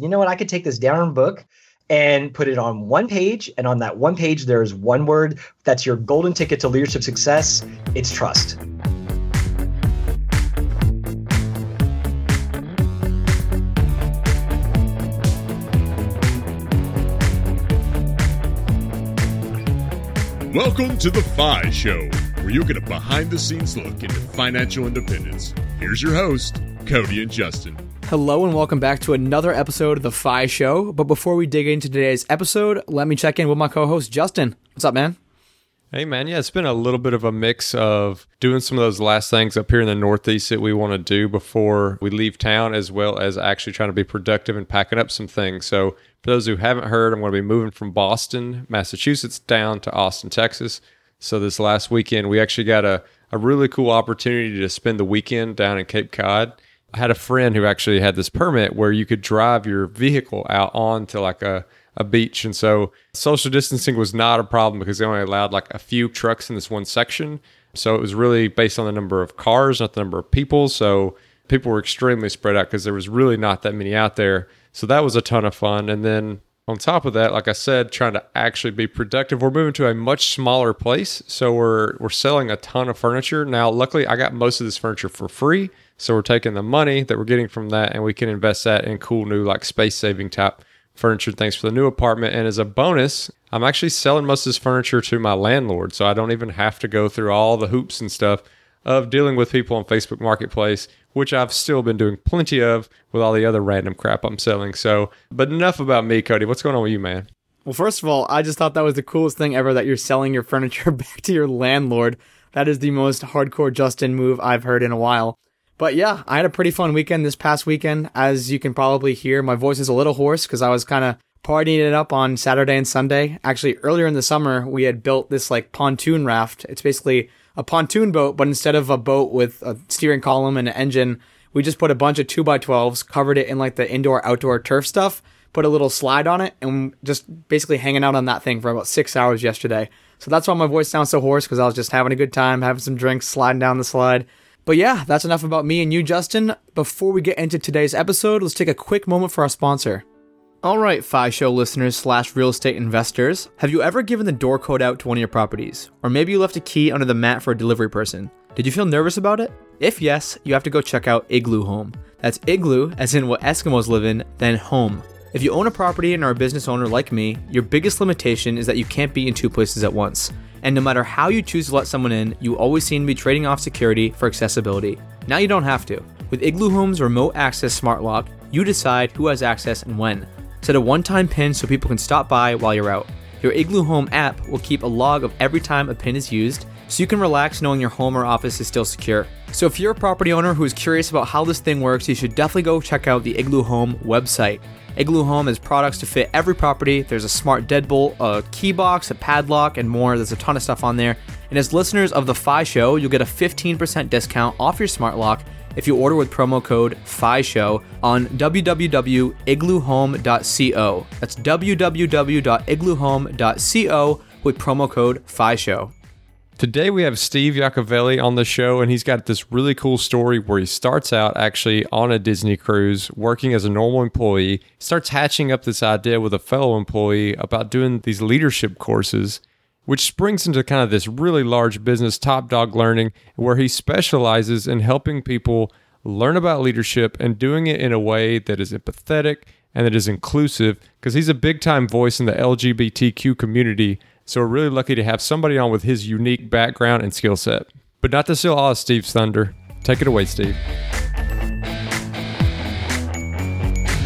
you know what? I could take this down book and put it on one page. And on that one page, there's one word that's your golden ticket to leadership success it's trust. Welcome to the FI Show, where you get a behind the scenes look into financial independence. Here's your host, Cody and Justin. Hello and welcome back to another episode of the FI Show. But before we dig into today's episode, let me check in with my co-host Justin. What's up, man? Hey man, yeah, it's been a little bit of a mix of doing some of those last things up here in the Northeast that we want to do before we leave town, as well as actually trying to be productive and packing up some things. So, for those who haven't heard, I'm going to be moving from Boston, Massachusetts, down to Austin, Texas. So, this last weekend, we actually got a, a really cool opportunity to spend the weekend down in Cape Cod I had a friend who actually had this permit where you could drive your vehicle out onto like a, a beach. And so social distancing was not a problem because they only allowed like a few trucks in this one section. So it was really based on the number of cars, not the number of people. So people were extremely spread out because there was really not that many out there. So that was a ton of fun. And then on top of that, like I said, trying to actually be productive. We're moving to a much smaller place, so we're we're selling a ton of furniture now. Luckily, I got most of this furniture for free, so we're taking the money that we're getting from that and we can invest that in cool new like space saving type furniture things for the new apartment. And as a bonus, I'm actually selling most of this furniture to my landlord. So I don't even have to go through all the hoops and stuff of dealing with people on Facebook Marketplace, which I've still been doing plenty of with all the other random crap I'm selling. So, but enough about me, Cody. What's going on with you, man? Well, first of all, I just thought that was the coolest thing ever that you're selling your furniture back to your landlord. That is the most hardcore Justin move I've heard in a while. But yeah, I had a pretty fun weekend this past weekend. As you can probably hear, my voice is a little hoarse because I was kind of partying it up on Saturday and Sunday. Actually, earlier in the summer, we had built this like pontoon raft. It's basically a pontoon boat, but instead of a boat with a steering column and an engine, we just put a bunch of 2x12s, covered it in like the indoor outdoor turf stuff, put a little slide on it, and just basically hanging out on that thing for about six hours yesterday. So that's why my voice sounds so hoarse because I was just having a good time, having some drinks, sliding down the slide. But yeah, that's enough about me and you, Justin. Before we get into today's episode, let's take a quick moment for our sponsor. Alright, FI Show listeners slash real estate investors, have you ever given the door code out to one of your properties? Or maybe you left a key under the mat for a delivery person? Did you feel nervous about it? If yes, you have to go check out Igloo Home. That's igloo, as in what Eskimos live in, then home. If you own a property and are a business owner like me, your biggest limitation is that you can't be in two places at once. And no matter how you choose to let someone in, you always seem to be trading off security for accessibility. Now you don't have to. With Igloo Home's remote access smart lock, you decide who has access and when. Set a one time PIN so people can stop by while you're out. Your Igloo Home app will keep a log of every time a PIN is used, so you can relax knowing your home or office is still secure. So if you're a property owner who is curious about how this thing works, you should definitely go check out the Igloo Home website. Igloo Home has products to fit every property. There's a smart deadbolt, a key box, a padlock, and more. There's a ton of stuff on there. And as listeners of the FI Show, you'll get a 15% discount off your smart lock if you order with promo code Fi Show on www.igloohome.co. That's www.igloohome.co with promo code FISHOW. Today we have Steve Yacovelli on the show, and he's got this really cool story where he starts out actually on a Disney cruise, working as a normal employee. He starts hatching up this idea with a fellow employee about doing these leadership courses, which springs into kind of this really large business, Top Dog Learning, where he specializes in helping people learn about leadership and doing it in a way that is empathetic and that is inclusive, because he's a big time voice in the LGBTQ community so we're really lucky to have somebody on with his unique background and skill set. But not to steal all of Steve's thunder. Take it away, Steve.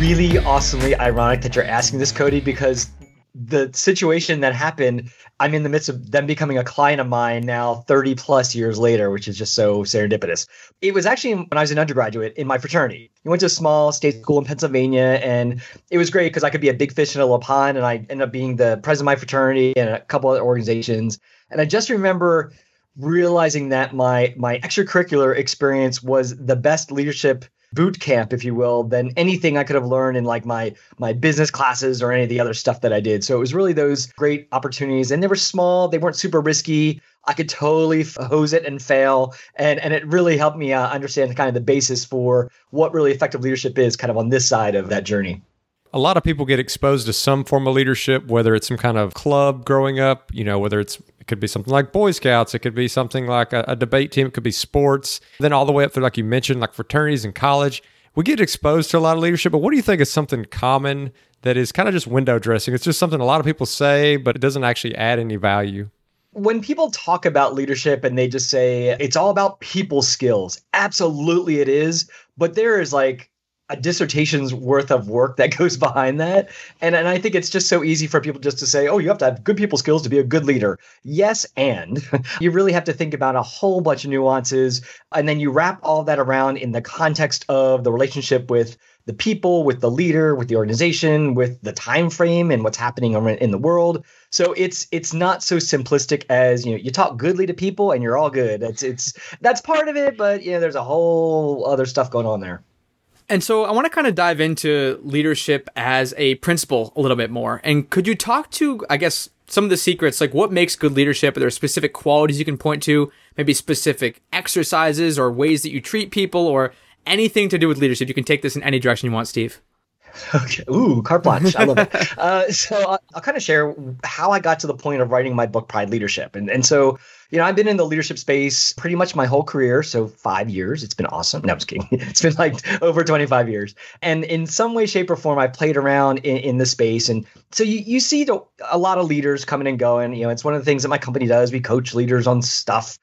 Really awesomely ironic that you're asking this, Cody, because the situation that happened, I'm in the midst of them becoming a client of mine now 30 plus years later, which is just so serendipitous. It was actually when I was an undergraduate in my fraternity. We went to a small state school in Pennsylvania, and it was great because I could be a big fish in a little pond, and I ended up being the president of my fraternity and a couple other organizations. And I just remember realizing that my my extracurricular experience was the best leadership boot camp, if you will, than anything I could have learned in like my my business classes or any of the other stuff that I did. So it was really those great opportunities, and they were small. They weren't super risky. I could totally hose it and fail, and and it really helped me uh, understand kind of the basis for what really effective leadership is, kind of on this side of that journey. a lot of people get exposed to some form of leadership, whether it's some kind of club growing up, you know, whether it's it could be something like Boy Scouts, it could be something like a, a debate team, it could be sports, then all the way up through, like you mentioned, like fraternities in college. We get exposed to a lot of leadership, but what do you think is something common that is kind of just window dressing? It's just something a lot of people say, but it doesn't actually add any value when people talk about leadership and they just say it's all about people skills, absolutely it is. But there is like a dissertation's worth of work that goes behind that. And, and I think it's just so easy for people just to say, oh, you have to have good people skills to be a good leader. Yes, and you really have to think about a whole bunch of nuances. And then you wrap all that around in the context of the relationship with the people, with the leader, with the organization, with the time frame and what's happening in the world. So it's it's not so simplistic as you know you talk goodly to people and you're all good. It's it's that's part of it, but you know there's a whole other stuff going on there. And so I want to kind of dive into leadership as a principle a little bit more. And could you talk to, I guess, some of the secrets, like what makes good leadership? Are there specific qualities you can point to? Maybe specific exercises or ways that you treat people or anything to do with leadership? You can take this in any direction you want, Steve. Okay. Ooh, carte blanche. I love it. Uh, so I'll, I'll, kind of share how I got to the point of writing my book, Pride Leadership. And, and so, you know, I've been in the leadership space pretty much my whole career. So five years. It's been awesome. No, I'm just kidding. It's been like over 25 years. And in some way, shape, or form, I played around in, in the space. And so you, you see a lot of leaders coming and going. You know, it's one of the things that my company does. We coach leaders on stuff.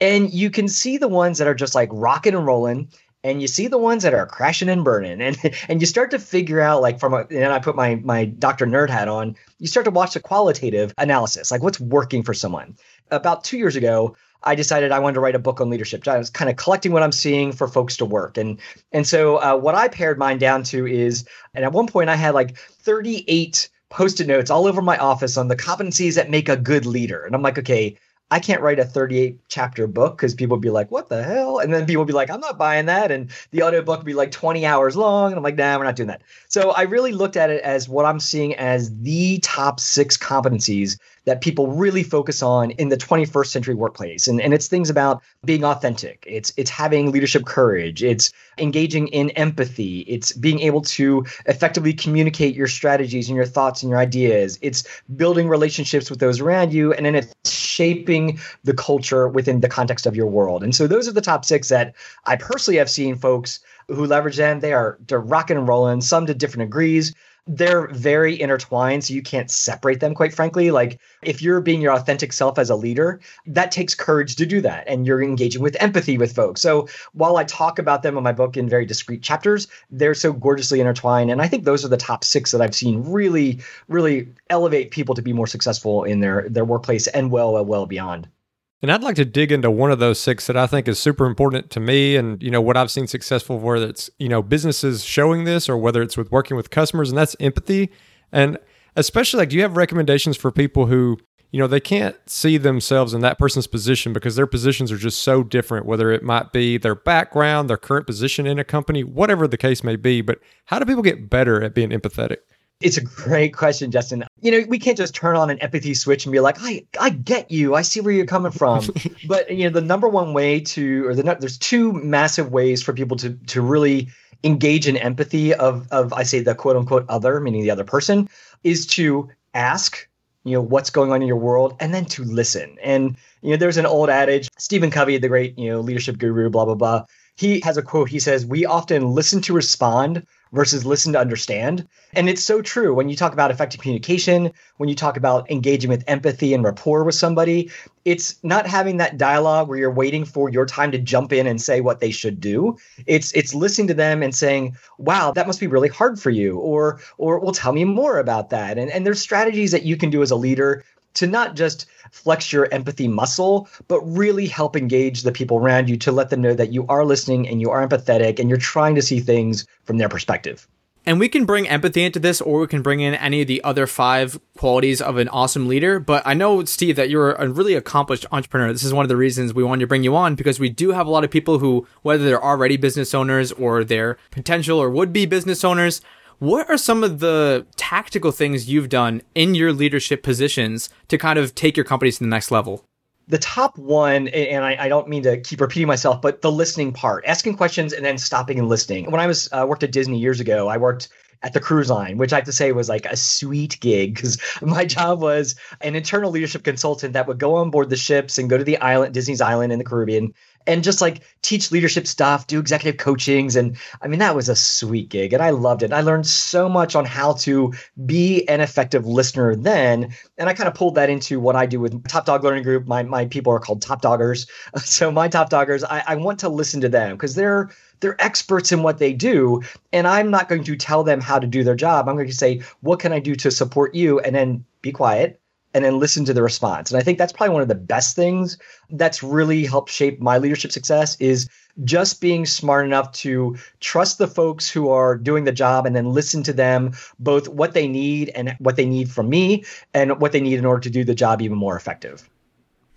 And you can see the ones that are just like rocking and rolling and you see the ones that are crashing and burning and and you start to figure out like from a and I put my my Dr. Nerd hat on, you start to watch the qualitative analysis, like what's working for someone. About 2 years ago, I decided I wanted to write a book on leadership. I was kind of collecting what I'm seeing for folks to work, and and so uh, what I pared mine down to is, and at one point I had like 38 post-it notes all over my office on the competencies that make a good leader, and I'm like, okay, I can't write a 38 chapter book because people be like, what the hell? And then people would be like, I'm not buying that. And the audio book would be like 20 hours long. And I'm like, nah, we're not doing that. So I really looked at it as what I'm seeing as the top six competencies that people really focus on in the 21st century workplace. And, and it's things about being authentic. It's it's having leadership courage. It's engaging in empathy. It's being able to effectively communicate your strategies and your thoughts and your ideas. It's building relationships with those around you. And then it's shaping the culture within the context of your world. And so those are the top six that I personally have seen folks who leverage them. They are they're rocking and rolling, some to different degrees they're very intertwined so you can't separate them quite frankly. Like if you're being your authentic self as a leader that takes courage to do that and you're engaging with empathy with folks. So while i talk about them in my book in very discrete chapters they're so gorgeously intertwined and i think those are the top six that i've seen really really elevate people to be more successful in their their workplace and well well well beyond and I'd like to dig into one of those six that I think is super important to me and you know what I've seen successful whether it's you know businesses showing this or whether it's with working with customers and that's empathy and especially like do you have recommendations for people who you know they can't see themselves in that person's position because their positions are just so different whether it might be their background, their current position in a company, whatever the case may be, but how do people get better at being empathetic? It's a great question, Justin. You know, we can't just turn on an empathy switch and be like, "I, I get you. I see where you're coming from." but you know, the number one way to, or the there's two massive ways for people to to really engage in empathy of of I say the quote unquote other, meaning the other person, is to ask, you know, what's going on in your world, and then to listen. And you know, there's an old adage, Stephen Covey, the great you know leadership guru, blah blah blah. He has a quote. He says, "We often listen to respond." Versus listen to understand. And it's so true when you talk about effective communication, when you talk about engaging with empathy and rapport with somebody, it's not having that dialogue where you're waiting for your time to jump in and say what they should do. It's it's listening to them and saying, "Wow, that must be really hard for you," or or well, tell me more about that. And and there's strategies that you can do as a leader to not just flex your empathy muscle, but really help engage the people around you to let them know that you are listening and you are empathetic and you're trying to see things from their perspective. And we can bring empathy into this, or we can bring in any of the other five qualities of an awesome leader. But I know, Steve, that you're a really accomplished entrepreneur. This is one of the reasons we wanted to bring you on because we do have a lot of people who, whether they're already business owners or they're potential or would be business owners, what are some of the tactical things you've done in your leadership positions to kind of take your companies to the next level? the top one, and I, I, don't mean to keep repeating myself, but the listening part, asking questions and then stopping and listening. When I was uh, worked at Disney years ago, I worked at the cruise line, which I have to say was like a sweet gig because my job was an internal leadership consultant that would go on board the ships and go to the island, Disney's island in the Caribbean, and just like teach leadership stuff, do executive coachings. And I mean, that was a sweet gig and I loved it. I learned so much on how to be an effective listener then. And I kind of pulled that into what I do with Top Dog Learning Group. My, my people are called Top Doggers. So my Top Doggers, I, I want to listen to them because they're they're experts in what they do and i'm not going to tell them how to do their job i'm going to say what can i do to support you and then be quiet and then listen to the response. And I think that's probably one of the best things that's really helped shape my leadership success is just being smart enough to trust the folks who are doing the job and then listen to them both what they need and what they need from me and what they need in order to do the job even more effective.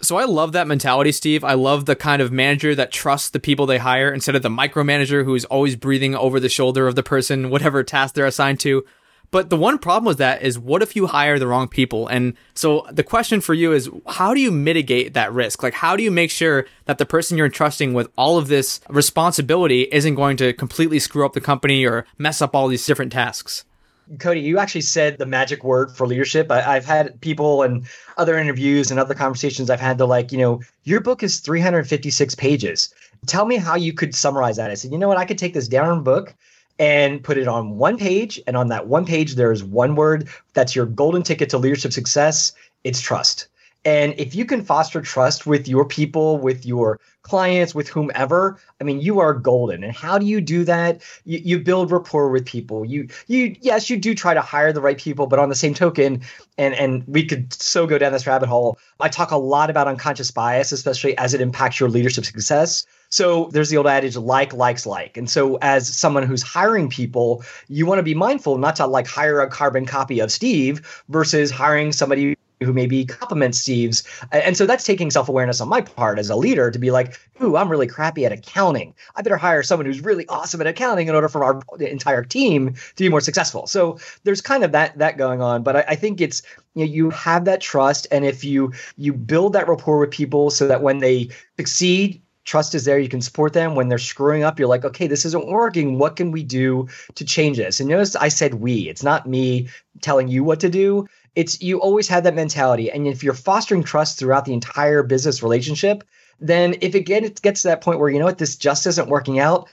So I love that mentality, Steve. I love the kind of manager that trusts the people they hire instead of the micromanager who is always breathing over the shoulder of the person, whatever task they're assigned to. But the one problem with that is what if you hire the wrong people? And so the question for you is how do you mitigate that risk? Like, how do you make sure that the person you're entrusting with all of this responsibility isn't going to completely screw up the company or mess up all these different tasks? Cody, you actually said the magic word for leadership. I, have had people and other interviews and other conversations I've had. They're like, you know, your book is 356 pages. Tell me how you could summarize that. I said, you know what? I could take this down book and put it on one page. And on that one page, there's one word that's your golden ticket to leadership success. It's trust. And if you can foster trust with your people, with your clients, with whomever, I mean, you are golden. And how do you do that? You, you build rapport with people. You, you, yes, you do try to hire the right people, but on the same token, and and we could so go down this rabbit hole. I talk a lot about unconscious bias, especially as it impacts your leadership success. So there's the old adage like likes like. And so as someone who's hiring people, you want to be mindful not to like hire a carbon copy of Steve versus hiring somebody who maybe complements Steve's. And so that's taking self awareness on my part as a leader to be like, ooh, I'm really crappy at accounting. I better hire someone who's really awesome at accounting in order for our entire team to be more successful. So there's kind of that that going on. But I, I think it's you know, you have that trust. And if you you build that rapport with people so that when they succeed, trust is there. You can support them when they're screwing up. You're like, okay, this isn't working. What can we do to change this? And notice I said we. It's not me telling you what to do. It's you always have that mentality. And if you're fostering trust throughout the entire business relationship, then if it gets to that point where you know what, this just isn't working out,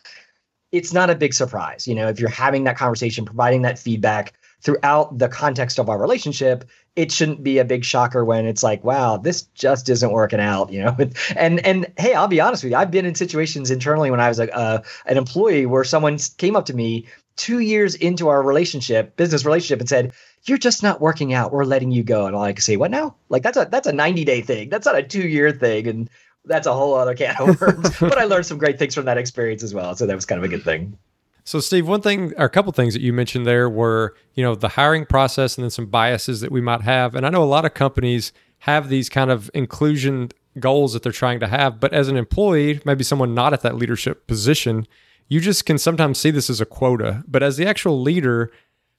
it's not a big surprise. You know, if you're having that conversation, providing that feedback throughout the context of our relationship, it shouldn't be a big shocker when it's like, wow, this just isn't working out, you know. And and hey, I'll be honest with you, I've been in situations internally when I was a, an employee where someone came up to me two years into our relationship, business relationship, and said, "You're just not working out. We're letting you go." And I like say, "What now?" Like that's a that's a 90 day thing. That's not a two year thing, and that's a whole other can of worms. but I learned some great things from that experience as well, so that was kind of a good thing. So, Steve, one thing or a couple things that you mentioned there were, you know, the hiring process and then some biases that we might have. And I know a lot of companies have these kind of inclusion goals that they're trying to have. But as an employee, maybe someone not at that leadership position, you just can sometimes see this as a quota. But as the actual leader,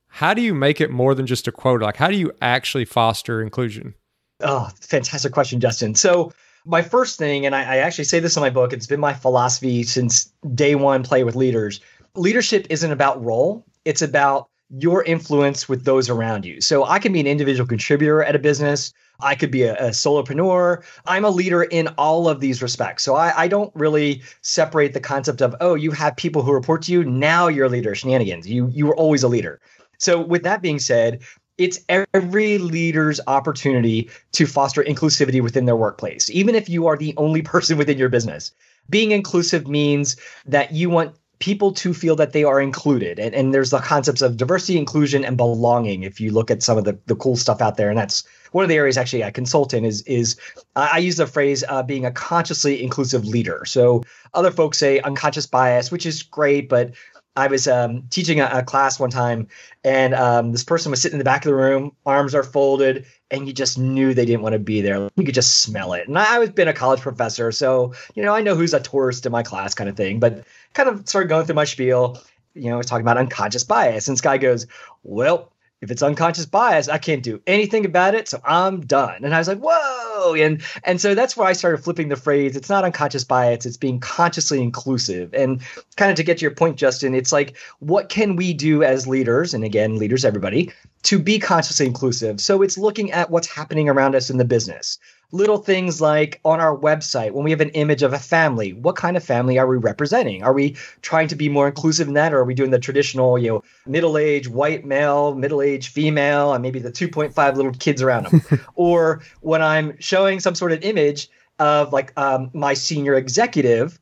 how do you make it more than just a quota? Like, how do you actually foster inclusion? Oh, fantastic question, Justin. So, my first thing, and I, I actually say this in my book, it's been my philosophy since day one play with leaders leadership isn't about role, it's about your influence with those around you. So I can be an individual contributor at a business. I could be a, a solopreneur. I'm a leader in all of these respects. So I, I, don't really separate the concept of, oh, you have people who report to you. Now you're a leader, shenanigans. You you were always a leader. So with that being said, it's every leader's opportunity to foster inclusivity within their workplace, even if you are the only person within your business. Being inclusive means that you want people to feel that they are included. And, and there's the concepts of diversity, inclusion, and belonging. If you look at some of the, the cool stuff out there, and that's one of the areas actually I consult in is is I use the phrase uh, being a consciously inclusive leader. So other folks say unconscious bias, which is great, but I was um, teaching a, a, class one time, and um, this person was sitting in the back of the room, arms are folded, and you just knew they didn't want to be there. You could just smell it. And I, I've been a college professor, so you know I know who's a tourist in my class, kind of thing. But kind of started going through my spiel, you know, I was talking about unconscious bias, and this guy goes, "Well, if it's unconscious bias, I can't do anything about it, so I'm done. And I was like, whoa. And and so that's where I started flipping the phrase. It's not unconscious bias, it's being consciously inclusive. And kind of to get to your point, Justin, it's like, what can we do as leaders? And again, leaders, everybody, to be consciously inclusive. So it's looking at what's happening around us in the business little things like on our website when we have an image of a family what kind of family are we representing? Are we trying to be more inclusive in that or are we doing the traditional you know middle-aged white male middle-aged female and maybe the 2.5 little kids around them? Or when i'm showing some sort of image of like um, my senior executive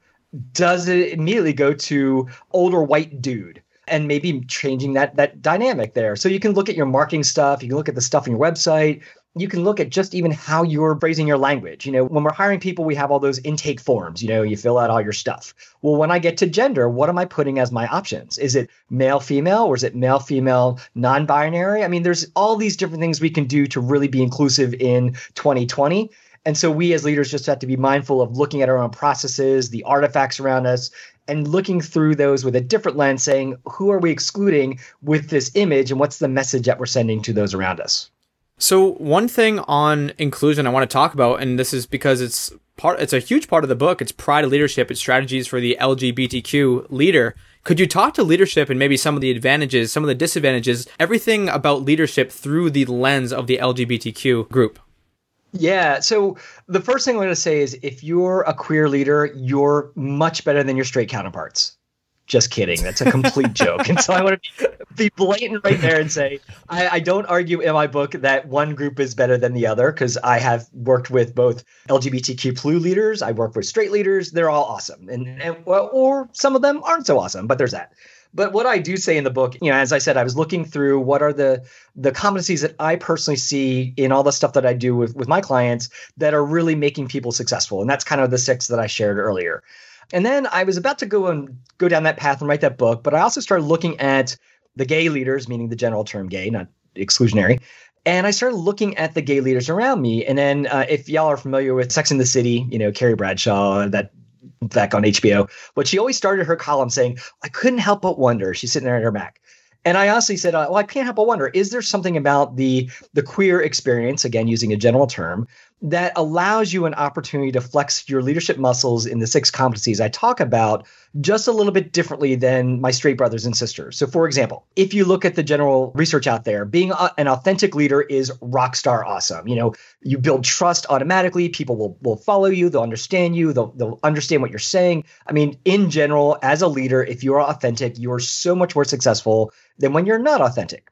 does it immediately go to older white dude? And maybe changing that that dynamic there. So you can look at your marketing stuff, you can look at the stuff on your website, you can look at just even how you're phrasing your language. You know, when we're hiring people, we have all those intake forms, you know, you fill out all your stuff. Well, when I get to gender, what am I putting as my options? Is it male, female, or is it male, female, non binary? I mean, there's all these different things we can do to really be inclusive in 2020. And so we as leaders just have to be mindful of looking at our own processes, the artifacts around us, and looking through those with a different lens, saying, who are we excluding with this image and what's the message that we're sending to those around us? So one thing on inclusion I want to talk about, and this is because it's part, it's a huge part of the book. It's pride of leadership. It's strategies for the LGBTQ leader. Could you talk to leadership and maybe some of the advantages, some of the disadvantages, everything about leadership through the lens of the LGBTQ group? Yeah. So the first thing I'm going to say is if you're a queer leader, you're much better than your straight counterparts. Just kidding. That's a complete joke. And so I want to be, blatant right there and say I, I, don't argue in my book that one group is better than the other because I have worked with both LGBTQ plus leaders. I work with straight leaders. They're all awesome, and, and well, or some of them aren't so awesome. But there's that. But what I do say in the book, you know, as I said, I was looking through what are the the competencies that I personally see in all the stuff that I do with with my clients that are really making people successful, and that's kind of the six that I shared earlier. And then I was about to go and go down that path and write that book, but I also started looking at the gay leaders, meaning the general term gay, not exclusionary. And I started looking at the gay leaders around me. And then, uh, if y'all are familiar with Sex in the City, you know, Carrie Bradshaw, that back on HBO, but she always started her column saying, I couldn't help but wonder. She's sitting there at her Mac. And I honestly said, uh, well, I can't help but wonder, is there something about the the queer experience, again, using a general term, that allows you an opportunity to flex your leadership muscles in the six competencies I talk about just a little bit differently than my straight brothers and sisters. So, for example, if you look at the general research out there, being a, an authentic leader is rock star awesome. You know, you build trust automatically. People will will follow you. They'll understand you. They'll they'll understand what you're saying. I mean, in general, as a leader, if you are authentic, you are so much more successful than when you're not authentic.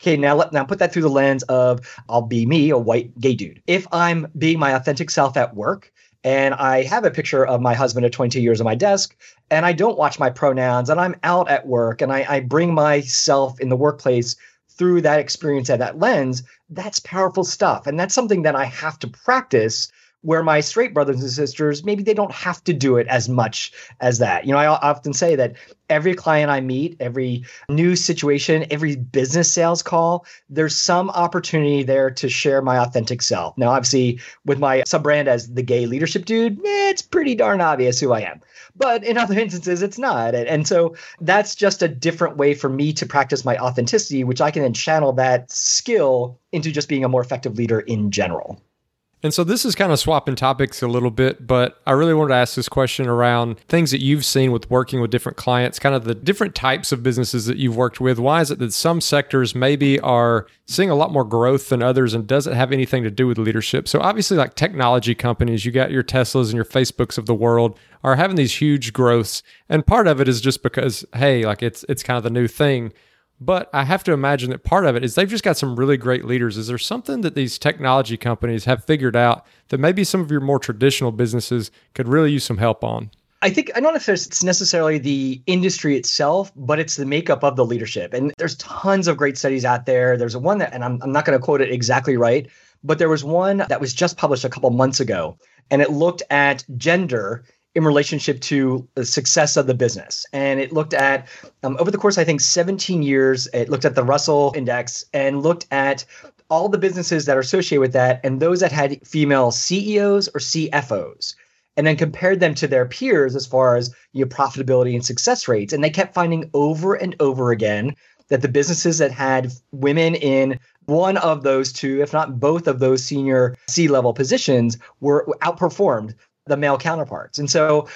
Okay, now let now put that through the lens of I'll be me, a white gay dude. If I'm being my authentic self at work and I have a picture of my husband at 22 years on my desk and I don't watch my pronouns and I'm out at work and I, I bring myself in the workplace through that experience at that lens, that's powerful stuff. And that's something that I have to practice where my straight brothers and sisters maybe they don't have to do it as much as that. You know i often say that every client i meet every new situation every business sales call there's some opportunity there to share my authentic self. Now obviously with my sub brand as the gay leadership dude eh, it's pretty darn obvious who i am. But in other instances it's not. And so that's just a different way for me to practice my authenticity which i can then channel that skill into just being a more effective leader in general and so this is kind of swapping topics a little bit, but I really wanted to ask this question around things that you've seen with working with different clients, kind of the different types of businesses that you've worked with. Why is it that some sectors maybe are seeing a lot more growth than others and doesn't have anything to do with leadership? So obviously like technology companies, you got your Teslas and your Facebooks of the world are having these huge growths. And part of it is just because, hey, like it's it's kind of the new thing. But I have to imagine that part of it is they've just got some really great leaders. Is there something that these technology companies have figured out that maybe some of your more traditional businesses could really use some help on? I think I don't know if it's necessarily the industry itself, but it's the makeup of the leadership. And there's tons of great studies out there. There's one that, and I'm, I'm not going to quote it exactly right, but there was one that was just published a couple months ago, and it looked at gender in relationship to the success of the business. And it looked at, um, over the course, I think, 17 years, it looked at the Russell Index and looked at all the businesses that are associated with that and those that had female CEOs or CFOs. And then compared them to their peers as far as your profitability and success rates. And they kept finding over and over again that the businesses that had women in one of those two, if not both of those senior C level positions, were outperformed the male counterparts. And so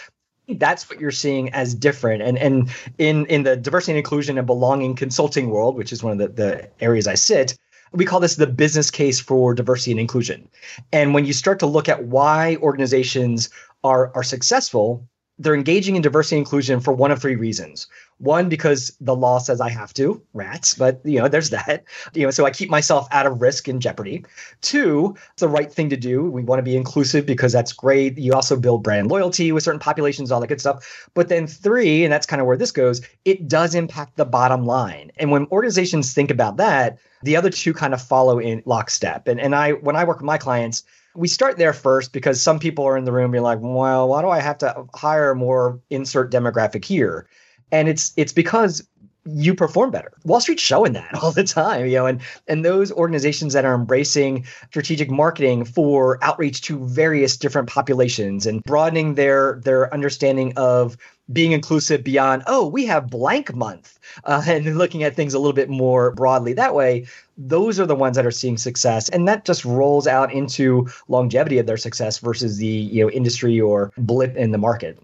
that's what you're seeing as different. And and in in the diversity and inclusion and belonging consulting world, which is one of the, the areas I sit, we call this the business case for diversity and inclusion. And when you start to look at why organizations are are successful, they're engaging in diversity inclusion for one of three reasons. One, because the law says I have to, rats, but you know, there's that. You know, so I keep myself out of risk and jeopardy. Two, it's the right thing to do. We want to be inclusive because that's great. You also build brand loyalty with certain populations, all that good stuff. But then three, and that's kind of where this goes, it does impact the bottom line. And when organizations think about that, the other two kind of follow in lockstep. And and I when I work with my clients, we start there first because some people are in the room being like, well, why do I have to hire more insert demographic here? And it's it's because you perform better. Wall Street's showing that all the time, you know, and and those organizations that are embracing strategic marketing for outreach to various different populations and broadening their their understanding of being inclusive beyond oh we have blank month uh, and looking at things a little bit more broadly that way those are the ones that are seeing success and that just rolls out into longevity of their success versus the you know industry or blip in the market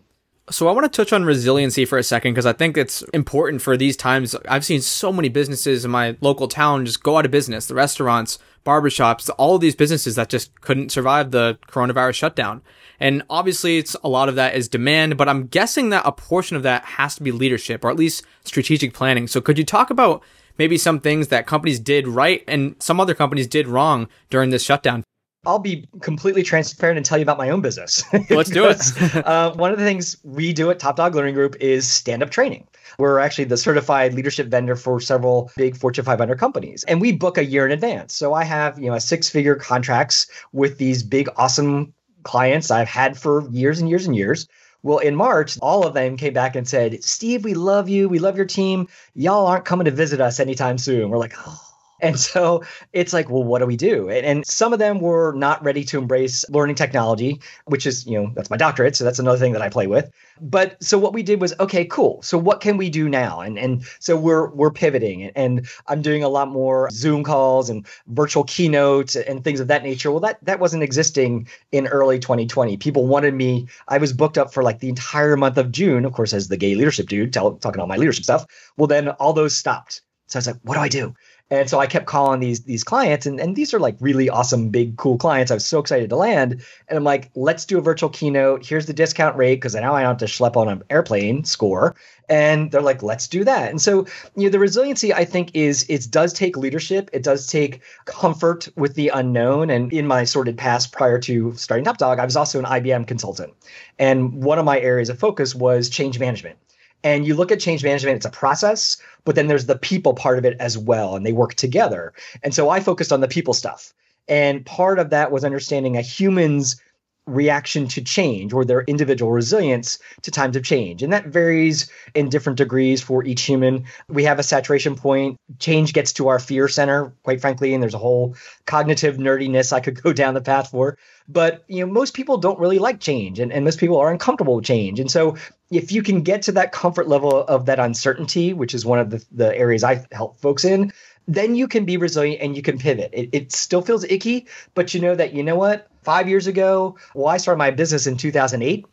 so I want to touch on resiliency for a second because I think it's important for these times. I've seen so many businesses in my local town just go out of business. The restaurants, barbershops, all of these businesses that just couldn't survive the coronavirus shutdown. And obviously it's a lot of that is demand, but I'm guessing that a portion of that has to be leadership or at least strategic planning. So could you talk about maybe some things that companies did right and some other companies did wrong during this shutdown? I'll be completely transparent and tell you about my own business. Let's do it. uh, one of the things we do at Top Dog Learning Group is stand up training. We're actually the certified leadership vendor for several big Fortune 500 companies, and we book a year in advance. So I have you know six figure contracts with these big awesome clients I've had for years and years and years. Well, in March, all of them came back and said, Steve, we love you. We love your team. Y'all aren't coming to visit us anytime soon. We're like, oh, and so it's like, well, what do we do? And, and, some of them were not ready to embrace learning technology, which is, you know, that's my doctorate. So that's another thing that I play with. But so what we did was, okay, cool. So what can we do now? And and so we're we're pivoting and, and I'm doing a lot more Zoom calls and virtual keynotes and things of that nature. Well, that that wasn't existing in early 2020. People wanted me, I was booked up for like the entire month of June, of course, as the gay leadership dude, tell, talking all my leadership stuff. Well, then all those stopped. So I was like, what do I do? And so I kept calling these these clients, and, and these are like really awesome, big, cool clients. I was so excited to land. And I'm like, let's do a virtual keynote. Here's the discount rate because now I don't have to schlep on an airplane score. And they're like, let's do that. And so, you know, the resiliency I think is it does take leadership. It does take comfort with the unknown. And in my sordid past prior to starting Top Dog, I was also an IBM consultant. And one of my areas of focus was change management. And you look at change management, it's a process, but then there's the people part of it as well, and they work together. And so I focused on the people stuff. And part of that was understanding a human's reaction to change or their individual resilience to times of change. And that varies in different degrees for each human. We have a saturation point. Change gets to our fear center, quite frankly, and there's a whole cognitive nerdiness I could go down the path for. But you know, most people don't really like change and, and most people are uncomfortable with change. And so if you can get to that comfort level of that uncertainty, which is one of the, the areas I help folks in, then you can be resilient and you can pivot. It, it still feels icky, but you know that, you know what? Five years ago, well, I started my business in 2008.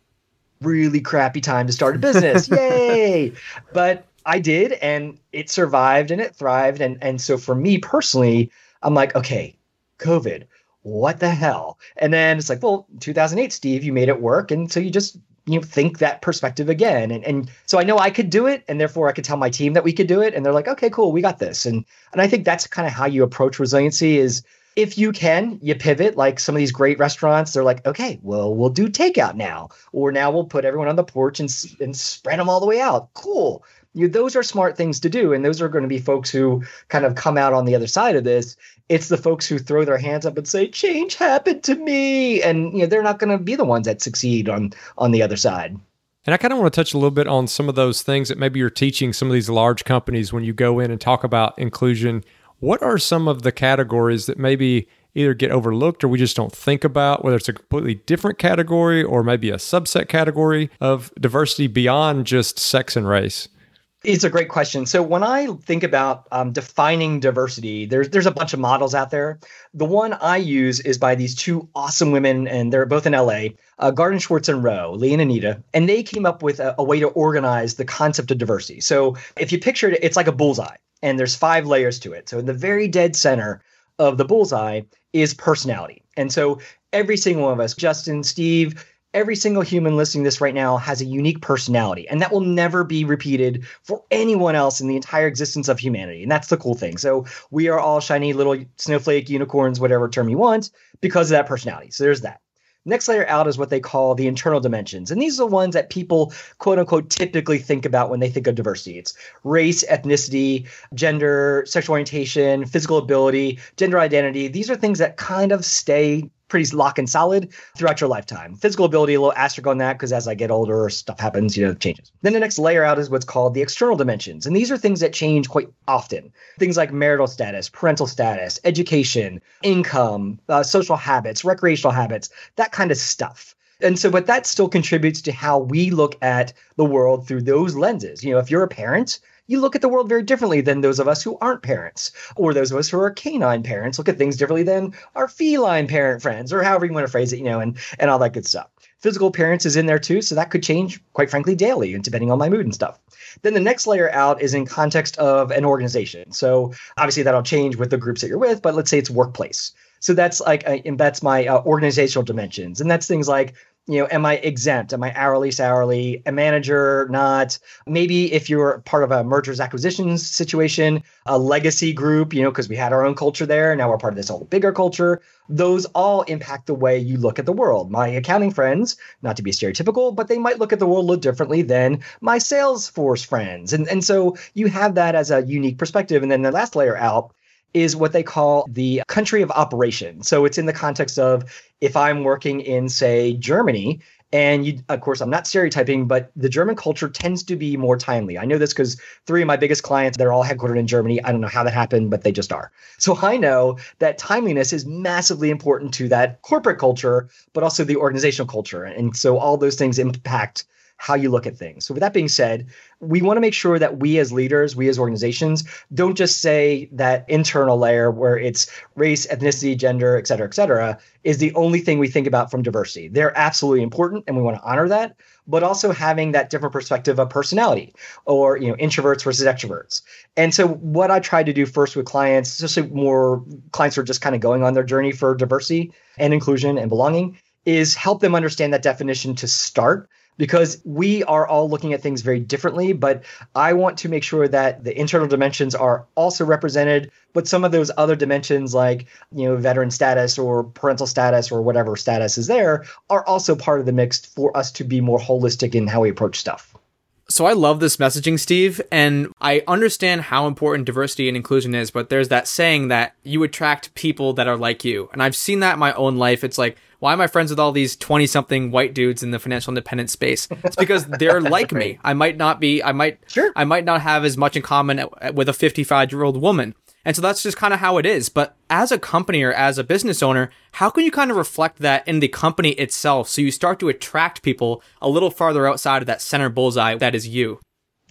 Really crappy time to start a business. Yay! But I did, and it survived and it thrived. And, and so for me personally, I'm like, okay, COVID, what the hell? And then it's like, well, 2008, Steve, you made it work. And so you just you know, think that perspective again. And, and so I know I could do it, and therefore I could tell my team that we could do it. And they're like, okay, cool, we got this. And and I think that's kind of how you approach resiliency is if you can, you pivot like some of these great restaurants. They're like, okay, well, we'll do takeout now, or now we'll put everyone on the porch and, and spread them all the way out. Cool. You, those are smart things to do. And those are going to be folks who kind of come out on the other side of this it's the folks who throw their hands up and say change happened to me and you know they're not going to be the ones that succeed on on the other side and I kind of want to touch a little bit on some of those things that maybe you're teaching some of these large companies when you go in and talk about inclusion. What are some of the categories that maybe either get overlooked or we just don't think about, whether it's a completely different category or maybe a subset category of diversity beyond just sex and race? It's a great question. So when I think about um, defining diversity, there's there's a bunch of models out there. The one I use is by these two awesome women, and they're both in LA, uh, Gardenswartz and Rowe, Lee and Anita, and they came up with a, a way to organize the concept of diversity. So if you picture it, it's like a bullseye, and there's five layers to it. So in the very dead center of the bullseye is personality, and so every single one of us, Justin, Steve, every single human listening this right now has a unique personality and that will never be repeated for anyone else in the entire existence of humanity and that's the cool thing. So we are all shiny little snowflake unicorns whatever term you want because of that personality. So there's that. Next layer out is what they call the internal dimensions and these are the ones that people quote unquote typically think about when they think of diversity. It's race ethnicity gender sexual orientation physical ability gender identity. These are things that kind of stay pretty lock and solid throughout your lifetime. Physical ability, a little asterisk on that because as I get older, stuff happens, you know, changes. Then the next layer out is what's called the external dimensions. And these are things that change quite often. Things like marital status, parental status, education, income, uh, social habits, recreational habits, that kind of stuff. And so, but that still contributes to how we look at the world through those lenses. You know, if you're a parent, you look at the world very differently than those of us who aren't parents, or those of us who are canine parents look at things differently than our feline parent friends, or however you want to phrase it, you know, and and all that good stuff. Physical appearance is in there too, so that could change, quite frankly, daily, and depending on my mood and stuff. Then the next layer out is in context of an organization. So obviously that'll change with the groups that you're with, but let's say it's workplace. So that's like, and that's my uh, organizational dimensions, and that's things like you know, am I exempt? Am I hourly, hourly? A manager, not? Maybe if you're part of a mergers acquisitions situation, a legacy group, you know, because we had our own culture there. Now we're part of this whole bigger culture. Those all impact the way you look at the world. My accounting friends, not to be stereotypical, but they might look at the world a little differently than my Salesforce friends. And, and so you have that as a unique perspective. And then the last layer out is what they call the country of operation. So it's in the context of if I'm working in, say, Germany, and you, of course, I'm not stereotyping, but the German culture tends to be more timely. I know this because three of my biggest clients, they're all headquartered in Germany. I don't know how that happened, but they just are. So I know that timeliness is massively important to that corporate culture, but also the organizational culture. And so all those things impact how you look at things. So, with that being said, we want to make sure that we as leaders, we as organizations, don't just say that internal layer where it's race, ethnicity, gender, et cetera, et cetera, is the only thing we think about from diversity. They're absolutely important and we want to honor that, but also having that different perspective of personality or, you know, introverts versus extroverts. And so, what I try to do first with clients, especially more clients who are just kind of going on their journey for diversity and inclusion and belonging, is help them understand that definition to start because we are all looking at things very differently. But I want to make sure that the internal dimensions are also represented, but some of those other dimensions, like you know, veteran status or parental status or whatever status is there, are also part of the mix for us to be more holistic in how we approach stuff. So I love this messaging, Steve, and I understand how important diversity and inclusion is, but there's that saying that you attract people that are like you. And I've seen that in my own life. It's like, why am I friends with all these 20 something white dudes in the financial independent space? It's because they're like me. I might not be, I might, sure. I might not have as much in common with a 55 year old woman. And so that's just kind of how it is. But as a company or as a business owner, how can you kind of reflect that in the company itself so you start to attract people a little farther outside of that center bullseye that is you?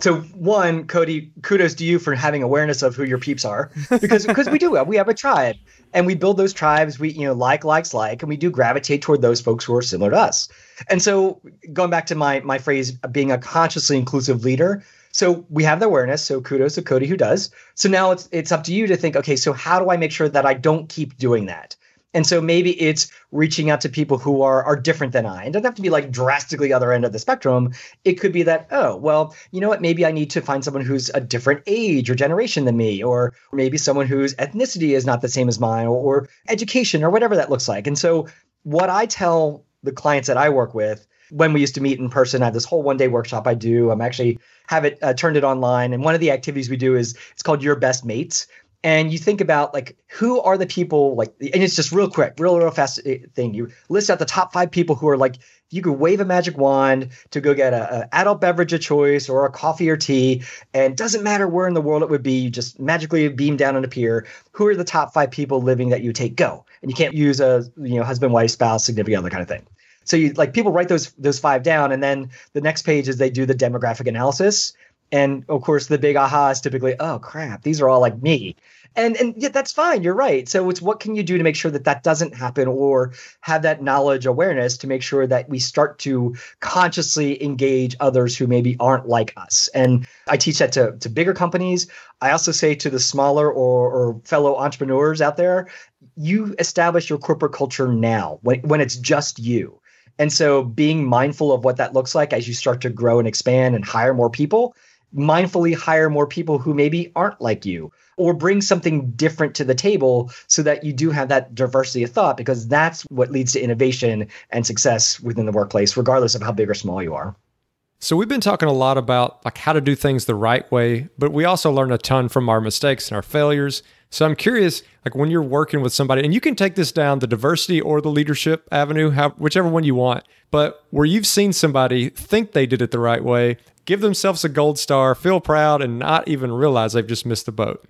So one, Cody, kudos to you for having awareness of who your peeps are, because because we do uh, we have a tribe, and we build those tribes. We you know like likes like, and we do gravitate toward those folks who are similar to us. And so going back to my my phrase, being a consciously inclusive leader, so we have the awareness. So kudos to Cody who does. So now it's it's up to you to think, okay, so how do I make sure that I don't keep doing that? And so maybe it's reaching out to people who are are different than I. It doesn't have to be like drastically other end of the spectrum. It could be that, oh, well, you know what, maybe I need to find someone who's a different age or generation than me, or maybe someone whose ethnicity is not the same as mine, or, or education, or whatever that looks like. And so what I tell the clients that I work with when we used to meet in person, I have this whole one day workshop I do. I'm actually have it uh, turned it online. And one of the activities we do is it's called Your Best Mates. And you think about like who are the people like, and it's just real quick, real real fast uh, thing. You list out the top five people who are like you could wave a magic wand to go get a, a, adult beverage of choice or a coffee or tea, and doesn't matter where in the world it would be, you just magically beam down and appear. Who are the top five people living that you take? Go, and you can't use a you know husband, wife, spouse, significant other kind of thing. So you like people write those those five down, and then the next page is they do the demographic analysis. And of course, the big aha is typically, oh crap, these are all like me. And and yeah, that's fine. You're right. So it's what can you do to make sure that that doesn't happen, or have that knowledge awareness to make sure that we start to consciously engage others who maybe aren't like us. And I teach that to to bigger companies. I also say to the smaller or, or fellow entrepreneurs out there, you establish your corporate culture now when when it's just you. And so being mindful of what that looks like as you start to grow and expand and hire more people, mindfully hire more people who maybe aren't like you or bring something different to the table so that you do have that diversity of thought because that's what leads to innovation and success within the workplace regardless of how big or small you are. So we've been talking a lot about like how to do things the right way but we also learn a ton from our mistakes and our failures so i'm curious like when you're working with somebody and you can take this down the diversity or the leadership avenue how, whichever one you want but where you've seen somebody think they did it the right way give themselves a gold star feel proud and not even realize they've just missed the boat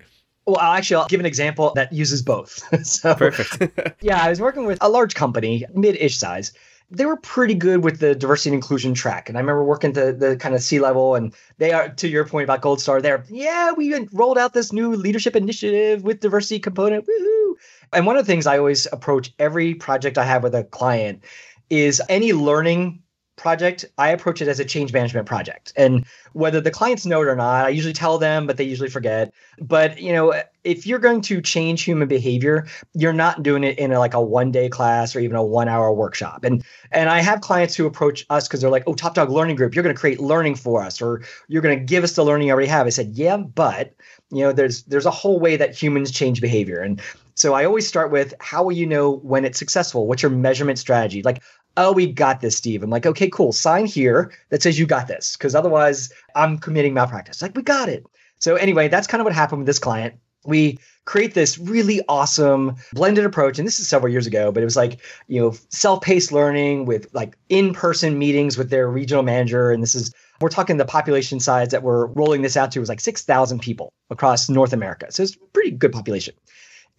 well, actually, I'll give an example that uses both. so, Perfect. yeah, I was working with a large company, mid-ish size. They were pretty good with the diversity and inclusion track, and I remember working the the kind of C-level, and they are to your point about Gold Star. There, yeah, we rolled out this new leadership initiative with diversity component. Woohoo! And one of the things I always approach every project I have with a client is any learning project, I approach it as a change management project. And whether the clients know it or not, I usually tell them, but they usually forget. But, you know, if you're going to change human behavior, you're not doing it in a, like a one day class or even a one hour workshop. And and I have clients who approach us because they're like, oh, Top Dog Learning Group, you're going to create learning for us, or you're going to give us the learning you already have. I said, yeah, but you know, there's there's a whole way that humans change behavior. And so I always start with how will you know when it's successful? What's your measurement strategy? Like, oh, we got this, Steve. I'm like, okay, cool. Sign here that says you got this, because otherwise I'm committing malpractice. Like, we got it. So anyway, that's kind of what happened with this client. We create this really awesome blended approach. And this is several years ago, but it was like, you know, self-paced learning with like in-person meetings with their regional manager. And this is we're talking the population size that we're rolling this out to was like 6,000 people across North America. So it's a pretty good population.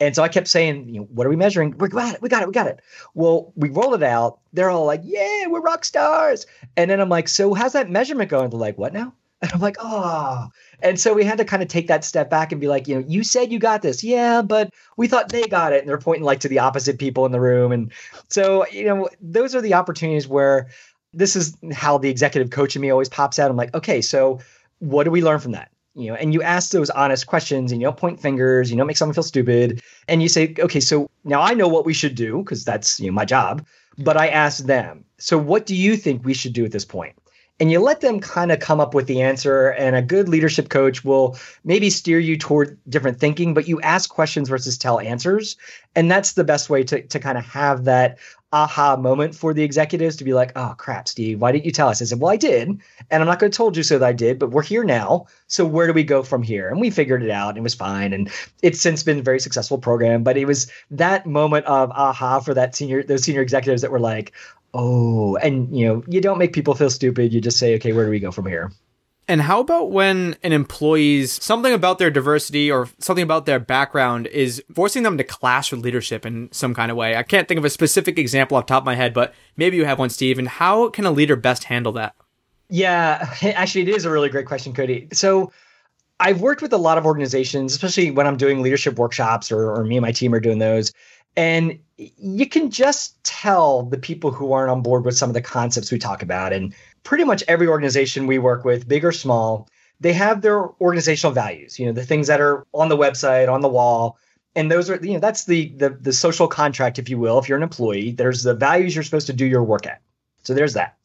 And so I kept saying, you know, what are we measuring? We got it, we got it, we got it. Well, we roll it out. They're all like, yeah, we're rock stars. And then I'm like, so how's that measurement going? They're like, what now? And I'm like, oh. And so we had to kind of take that step back and be like, you know, you said you got this. Yeah, but we thought they got it. And they're pointing like to the opposite people in the room. And so, you know, those are the opportunities where this is how the executive coach in me always pops out. I'm like, okay, so what do we learn from that? You know, and you ask those honest questions and you don't point fingers, you don't make someone feel stupid. And you say, okay, so now I know what we should do because that's, you know, my job, but I asked them, so what do you think we should do at this point? And you let them kind of come up with the answer. And a good leadership coach will maybe steer you toward different thinking, but you ask questions versus tell answers. And that's the best way to, to kind of have that aha moment for the executives to be like, oh crap, Steve, why didn't you tell us? I said, well, I did. And I'm not going to told you so that I did, but we're here now. So where do we go from here? And we figured it out and it was fine. And it's since been a very successful program. But it was that moment of aha for that senior, those senior executives that were like, oh, and you know, you don't make people feel stupid. You just say, okay, where do we go from here? And how about when an employee's something about their diversity or something about their background is forcing them to clash with leadership in some kind of way? I can't think of a specific example off top of my head, but maybe you have one, Steve. And how can a leader best handle that? Yeah, actually, it is a really great question, Cody. So I've worked with a lot of organizations, especially when I'm doing leadership workshops or, or me and my team are doing those. And you can just tell the people who aren't on board with some of the concepts we talk about. And pretty much every organization we work with, big or small, they have their organizational values, you know, the things that are on the website, on the wall. And those are, you know, that's the, the the social contract, if you will. If you're an employee, there's the values you're supposed to do your work at. So there's that.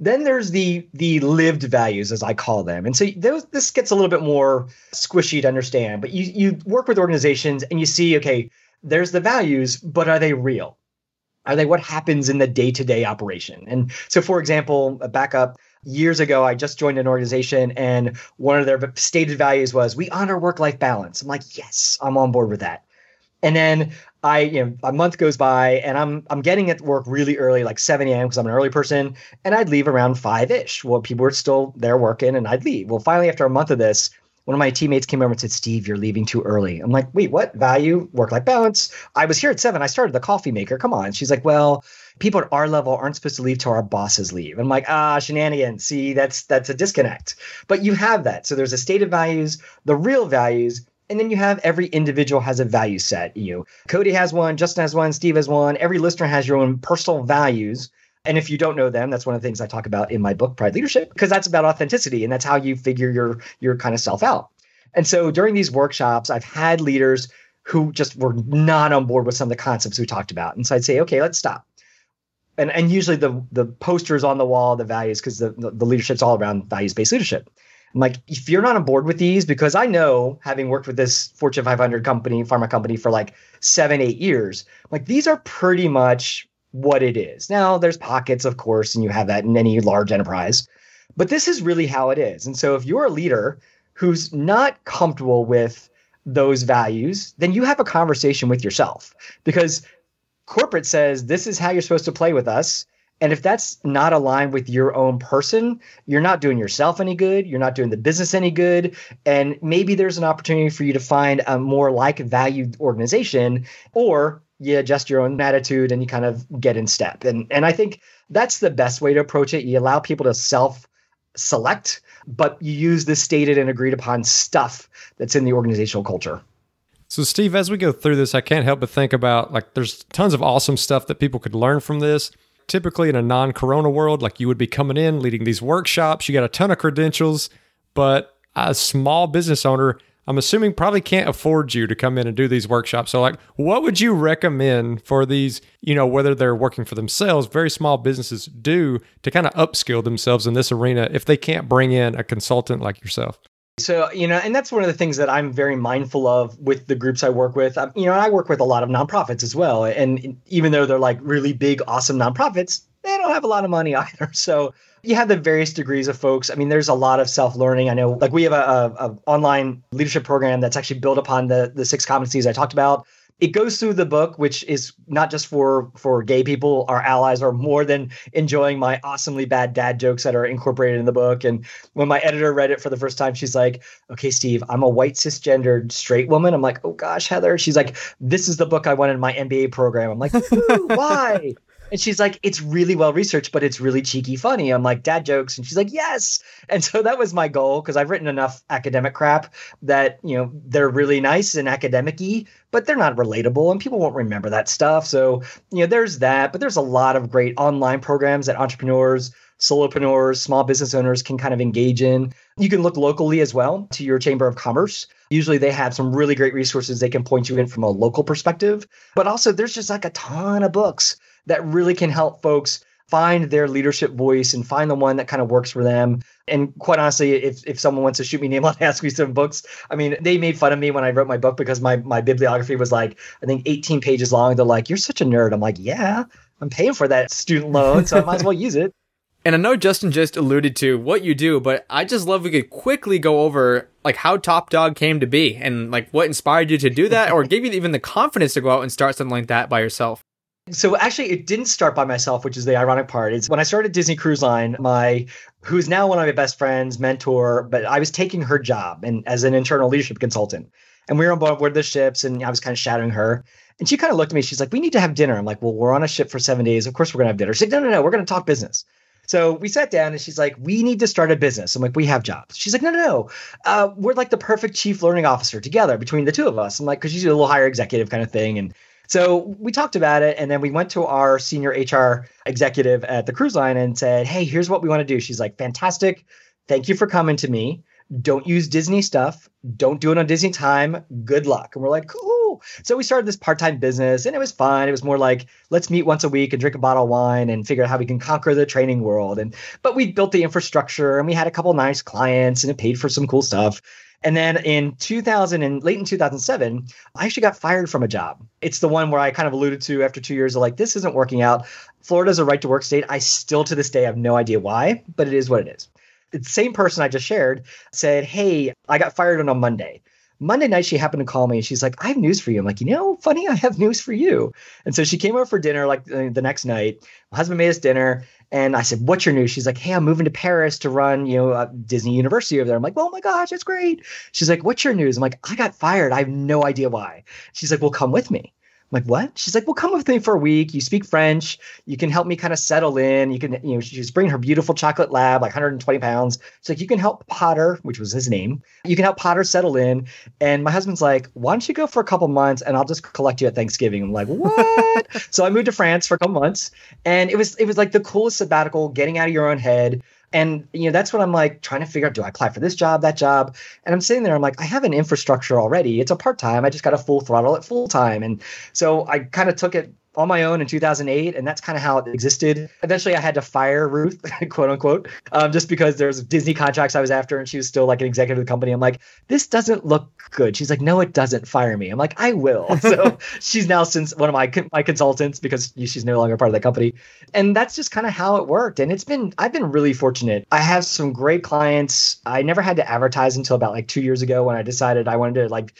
Then there's the the lived values, as I call them. And so those, this gets a little bit more squishy to understand. But you you work with organizations and you see, okay, there's the values, but are they real? Are they what happens in the day to day operation? And so, for example, back up years ago, I just joined an organization and one of their stated values was we honor work life balance. I'm like, yes, I'm on board with that. And then I, you know, a month goes by and I'm I'm getting at work really early, like 7 a.m. because I'm an early person, and I'd leave around five ish. Well, people were still there working, and I'd leave. Well, finally, after a month of this, one of my teammates came over and said, Steve, you're leaving too early. I'm like, wait, what? Value, work life balance. I was here at seven. I started the coffee maker. Come on. She's like, well, people at our level aren't supposed to leave till our bosses leave. I'm like, ah, shenanigans. See, that's that's a disconnect. But you have that. So there's a state of values, the real values, and then you have every individual has a value set. You, Cody has one, Justin has one, Steve has one. Every listener has your own personal values. And if you don't know them, that's one of the things I talk about in my book, Pride Leadership, because that's about authenticity and that's how you figure your your kind of self out. And so during these workshops, I've had leaders who just were not on board with some of the concepts we talked about. And so I'd say, okay, let's stop and and usually the the posters on the wall, the values, because the, the, the leadership's all around values based leadership. I'm like, if you're not on board with these, because I know, having worked with this Fortune 500 company, pharma company for like seven, eight years, like these are pretty much what it is. Now, there's pockets, of course, and you have that in any large enterprise, but this is really how it is. And so, if you're a leader who's not comfortable with those values, then you have a conversation with yourself because corporate says this is how you're supposed to play with us. And if that's not aligned with your own person, you're not doing yourself any good. You're not doing the business any good. And maybe there's an opportunity for you to find a more like valued organization, or you adjust your own attitude and you kind of get in step. And and I think that's the best way to approach it. You allow people to self select, but you use the stated and agreed upon stuff that's in the organizational culture. So, Steve, as we go through this, I can't help but think about like there's tons of awesome stuff that people could learn from this. Typically, in a non corona world, like you would be coming in, leading these workshops, you got a ton of credentials, but a small business owner, I'm assuming probably can't afford you to come in and do these workshops. So, like, what would you recommend for these, you know, whether they're working for themselves, very small businesses do to kind of upskill themselves in this arena if they can't bring in a consultant like yourself? So, you know, and that's one of the things that I'm very mindful of with the groups I work with. You know, I work with a lot of nonprofits as well. And even though they're like really big, awesome nonprofits, they don't have a lot of money either. So you have the various degrees of folks. I mean, there's a lot of self learning. I know, like, we have a, a, a online leadership program that's actually built upon the the six competencies I talked about. It goes through the book which is not just for for gay people. Our allies are more than enjoying my awesomely bad dad jokes that are incorporated in the book. And when my editor read it for the first time she's like okay steve i'm a white cisgendered straight woman. I'm like oh gosh heather. She's like this is the book i wanted in my mba program. I'm like why and she's like, it's really well researched, but it's really cheeky funny. I'm like, dad jokes. And she's like, yes. And so that was my goal because I've written enough academic crap that, you know, they're really nice and academic but they're not relatable and people won't remember that stuff. So, you know, there's that. But there's a lot of great online programs that entrepreneurs, solopreneurs, small business owners can kind of engage in. You can look locally as well to your chamber of commerce. Usually they have some really great resources they can point you in from a local perspective. But also, there's just like a ton of books that really can help folks find their leadership voice and find the one that kind of works for them. And quite honestly, if, if someone wants to shoot me an name on ask me some books, I mean, they made fun of me when I wrote my book because my my bibliography was like, I think 18 pages long. They're like, you're such a nerd. I'm like, yeah, I'm paying for that student loan, so I might as well use it. And I know Justin just alluded to what you do, but I just love we could quickly go over like how Top Dog came to be and like what inspired you to do that or gave you even the confidence to go out and start something like that by yourself. So actually, it didn't start by myself, which is the ironic part. It's when I started Disney Cruise Line, my who's now one of my best friends, mentor, but I was taking her job and as an internal leadership consultant. And we were on board the ships, and I was kind of shadowing her. And she kind of looked at me. She's like, "We need to have dinner." I'm like, "Well, we're on a ship for seven days. Of course, we're gonna have dinner." She's like, "No, no, no. We're gonna talk business." So we sat down and she's like, We need to start a business. I'm like, We have jobs. She's like, No, no, no. Uh, we're like the perfect chief learning officer together between the two of us. I'm like, Because she's a little higher executive kind of thing. And so we talked about it, and then we went to our senior HR executive at the cruise line and said, Hey, here's what we want to do. She's like, Fantastic. Thank you for coming to me. Don't use Disney stuff. Don't do it on Disney time. Good luck. And we're like, cool. So we started this part-time business and it was fun. It was more like, let's meet once a week and drink a bottle of wine and figure out how we can conquer the training world. And but we built the infrastructure and we had a couple nice clients and it paid for some cool stuff. And then in 2000 and late in 2007, I actually got fired from a job. It's the one where I kind of alluded to after two years of like, this isn't working out. Florida's a right to work state. I still to this day have no idea why, but it is what it is. The same person I just shared said, Hey, I got fired on a Monday. Monday night, she happened to call me and she's like, I have news for you. I'm like, you know, funny, I have news for you. And so she came over for dinner like uh, the next night. My husband made us dinner. And I said, What's your news? She's like, Hey, I'm moving to Paris to run, you know, uh, Disney University over there. I'm like, Oh my gosh, that's great. She's like, What's your news? I'm like, I got fired. I have no idea why. She's like, Well, come with me. I'm like, what? She's like, well, come with me for a week. You speak French. You can help me kind of settle in. You can, you know, she's bringing her beautiful chocolate lab, like 120 pounds. She's like, you can help Potter, which was his name. You can help Potter settle in. And my husband's like, why don't you go for a couple months and I'll just collect you at Thanksgiving? I'm like, what? so I moved to France for a couple months, and it was it was like the coolest sabbatical, getting out of your own head. And you know, that's what I'm like trying to figure out. Do I apply for this job, that job? And I'm sitting there, I'm like, I have an infrastructure already. It's a part-time. I just got a full throttle at full time. And so I kind of took it on my own in 2008 and that's kind of how it existed. Eventually i had to fire ruth quote unquote um, just because there's disney contracts i was after and she was still like an executive of the company. I'm like this doesn't look good. She's like no it doesn't. Fire me. I'm like i will. So she's now since one of my my consultants because she's no longer part of the company. And that's just kind of how it worked and it's been i've been really fortunate. I have some great clients. I never had to advertise until about like two years ago when i decided i wanted to like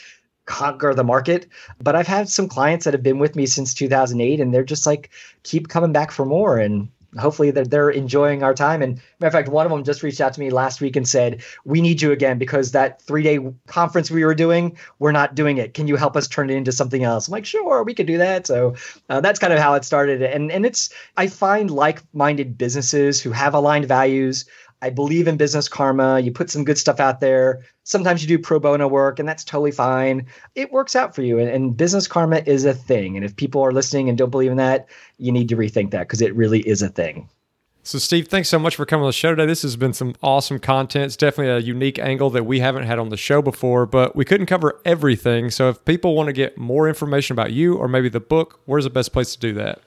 conquer the market. But I've had some clients that have been with me since 2008, and they're just like keep coming back for more. And hopefully they're, they're enjoying our time. And matter of fact, one of them just reached out to me last week and said, "We need you again because that three day conference we were doing, we're not doing it. Can you help us turn it into something else?" I'm like, "Sure, we could do that." So uh, that's kind of how it started. And and it's I find like minded businesses who have aligned values. I believe in business karma. You put some good stuff out there. Sometimes you do pro bono work, and that's totally fine. It works out for you. And, and, business karma is a thing. And if people are listening and don't believe in that, you need to rethink that because it really is a thing. So, Steve, thanks so much for coming on the show today. This has been some awesome content. It's definitely a unique angle that we haven't had on the show before, but we couldn't cover everything. So, if people want to get more information about you or maybe the book, where's the best place to do that?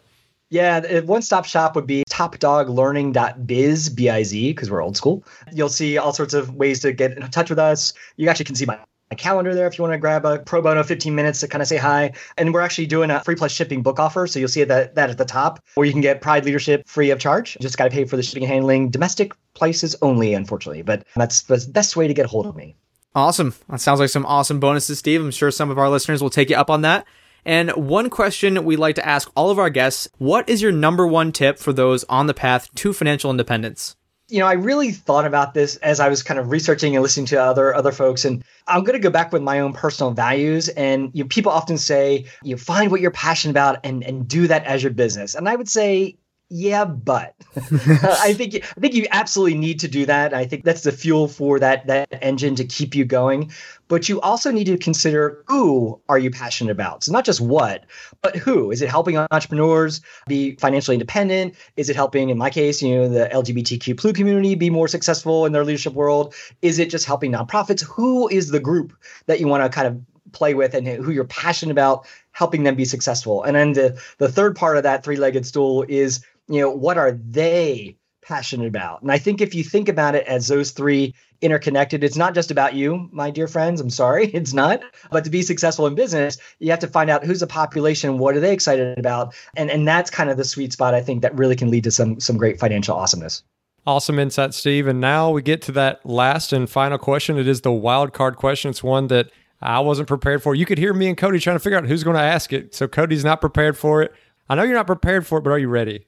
Yeah, one stop shop would be topdoglearning.biz, B I Z, because we're old school. You'll see all sorts of ways to get in touch with us. You actually can see my calendar there if you want to grab a pro bono 15 minutes to kind of say hi. And we're actually doing a free plus shipping book offer. So you'll see that, that at the top where you can get Pride Leadership free of charge. Just got to pay for the shipping and handling. Domestic places only, unfortunately. But that's the best way to get hold of me. Awesome. That sounds like some awesome bonuses, Steve. I'm sure some of our listeners will take you up on that. And one question we like to ask all of our guests What is your number one tip for those on the path to financial independence? You know, I really thought about this as I was kind of researching and listening to other other folks, and I'm going to go back with my own personal values. And you know, people often say, you find what you're passionate about and and do that as your business. And I would say, yeah, but I think I think you absolutely need to do that. I think that's the fuel for that that engine to keep you going. But you also need to consider who are you passionate about. So not just what, but who. Is it helping entrepreneurs be financially independent? Is it helping, in my case, you know, the LGBTQ plus community be more successful in their leadership world? Is it just helping nonprofits? Who is the group that you want to kind of play with and who you're passionate about helping them be successful? And then the the third part of that three-legged stool is you know, what are they passionate about? And I think if you think about it as those three interconnected, it's not just about you, my dear friends. I'm sorry, it's not. But to be successful in business, you have to find out who's the population, what are they excited about, and and that's kind of the sweet spot I think that really can lead to some some great financial awesomeness. Awesome insight, Steve. And now we get to that last and final question. It is the wild card question. It's one that I wasn't prepared for. You could hear me and Cody trying to figure out who's going to ask it. So Cody's not prepared for it. I know you're not prepared for it, but are you ready?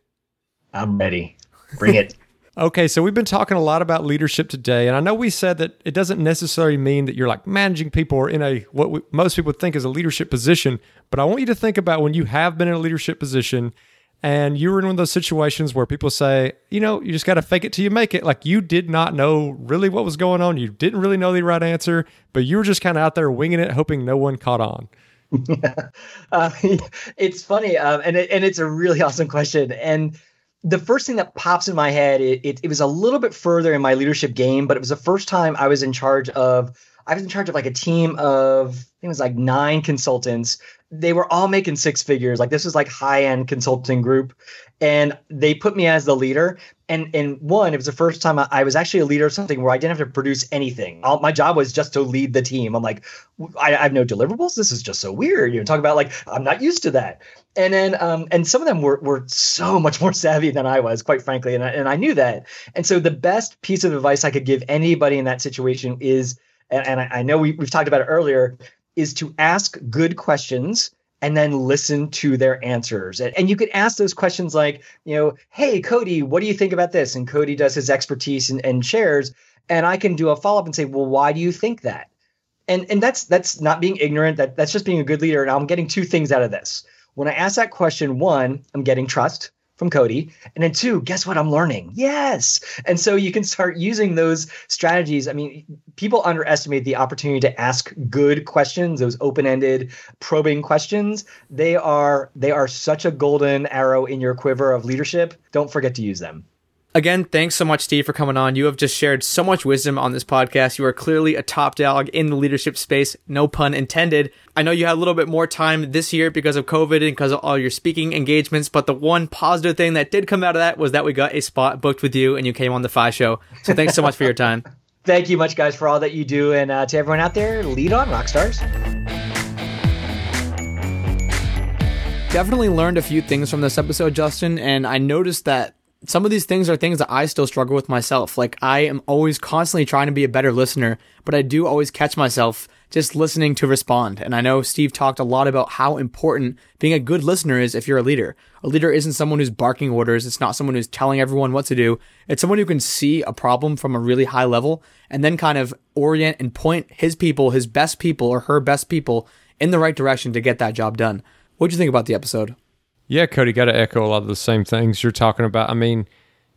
I'm ready. Bring it. okay, so we've been talking a lot about leadership today, and I know we said that it doesn't necessarily mean that you're like managing people or in a what we, most people think is a leadership position. But I want you to think about when you have been in a leadership position and you were in one of those situations where people say, you know, you just got to fake it till you make it. Like you did not know really what was going on. You didn't really know the right answer, but you were just kind of out there winging it, hoping no one caught on. uh, it's funny, um, and it, and it's a really awesome question. And the first thing that pops in my head, it, it, it was a little bit further in my leadership game, but it was the first time I was in charge of I was in charge of like a team of I think it was like nine consultants. They were all making six figures. Like this was like high end consulting group, and they put me as the leader. And and one, it was the first time I, I was actually a leader of something where I didn't have to produce anything. All, my job was just to lead the team. I'm like, I, I have no deliverables. This is just so weird. You know, talk about like I'm not used to that. And then um, and some of them were were so much more savvy than I was, quite frankly, and I, and I knew that. And so the best piece of advice I could give anybody in that situation is and, and I, I know we, we've talked about it earlier, is to ask good questions and then listen to their answers. And, and, you could ask those questions like, you know, hey, Cody, what do you think about this? And Cody does his expertise and, and shares. And I can do a follow up and say, well, why do you think that? And and that's that's not being ignorant. That that's just being a good leader. And I'm getting two things out of this. When I ask that question, one, I'm getting trust from Cody. And then two, guess what? I'm learning. Yes. And so you can start using those strategies. I mean, people underestimate the opportunity to ask good questions, those open-ended, probing questions. They are they are such a golden arrow in your quiver of leadership. Don't forget to use them. Again, thanks so much, Steve, for coming on. You have just shared so much wisdom on this podcast. You are clearly a top dog in the leadership space, no pun intended. I know you had a little bit more time this year because of COVID and because of all your speaking engagements, but the one positive thing that did come out of that was that we got a spot booked with you and you came on the FI show. So thanks so much for your time. Thank you much, guys, for all that you do. And uh, to everyone out there, lead on, rock stars. Definitely learned a few things from this episode, Justin, and I noticed that some of these things are things that I still struggle with myself. Like I am always constantly trying to be a better listener, but I do always catch myself just listening to respond. And I know Steve talked a lot about how important being a good listener is if you're a leader. A leader isn't someone who's barking orders. It's not someone who's telling everyone what to do. It's someone who can see a problem from a really high level and then kind of orient and point his people, his best people or her best people in the right direction to get that job done. What do you think about the episode? Yeah, Cody, got to echo a lot of the same things you're talking about. I mean,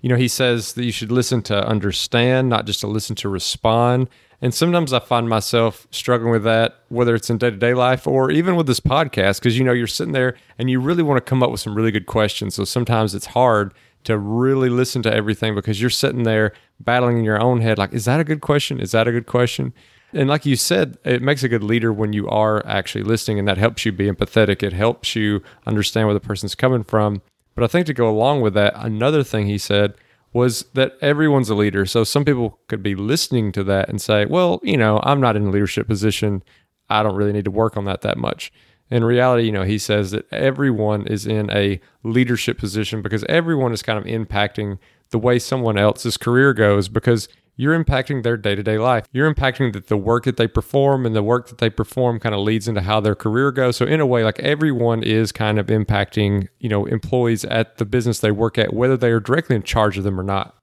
you know, he says that you should listen to understand, not just to listen to respond. And sometimes I find myself struggling with that, whether it's in day to day life or even with this podcast, because, you know, you're sitting there and you really want to come up with some really good questions. So sometimes it's hard to really listen to everything because you're sitting there battling in your own head, like, is that a good question? Is that a good question? And like you said, it makes a good leader when you are actually listening, and that helps you be empathetic. It helps you understand where the person's coming from. But I think to go along with that, another thing he said was that everyone's a leader. So some people could be listening to that and say, well, you know, I'm not in a leadership position. I don't really need to work on that that much. In reality, you know, he says that everyone is in a leadership position because everyone is kind of impacting the way someone else's career goes because you're impacting their day to day life. You're impacting the, the work that they perform, and the work that they perform kind of leads into how their career goes. So, in a way, like everyone is kind of impacting, you know, employees at the business they work at, whether they are directly in charge of them or not.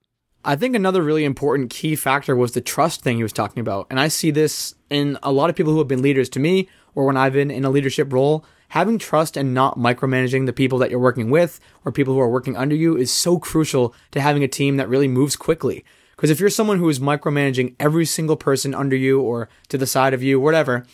I think another really important key factor was the trust thing he was talking about. And I see this in a lot of people who have been leaders to me, or when I've been in a leadership role. Having trust and not micromanaging the people that you're working with or people who are working under you is so crucial to having a team that really moves quickly. Because if you're someone who is micromanaging every single person under you or to the side of you, whatever,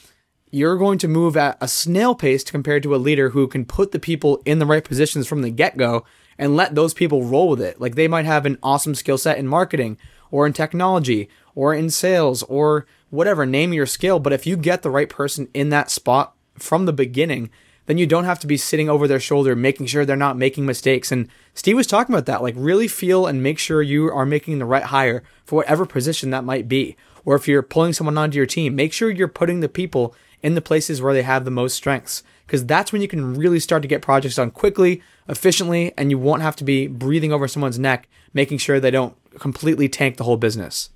you're going to move at a snail pace compared to a leader who can put the people in the right positions from the get go and let those people roll with it. Like they might have an awesome skill set in marketing or in technology or in sales or whatever, name your skill. But if you get the right person in that spot from the beginning, then you don't have to be sitting over their shoulder making sure they're not making mistakes. And Steve was talking about that. Like, really feel and make sure you are making the right hire for whatever position that might be. Or if you're pulling someone onto your team, make sure you're putting the people in the places where they have the most strengths. Because that's when you can really start to get projects done quickly, efficiently, and you won't have to be breathing over someone's neck, making sure they don't completely tank the whole business.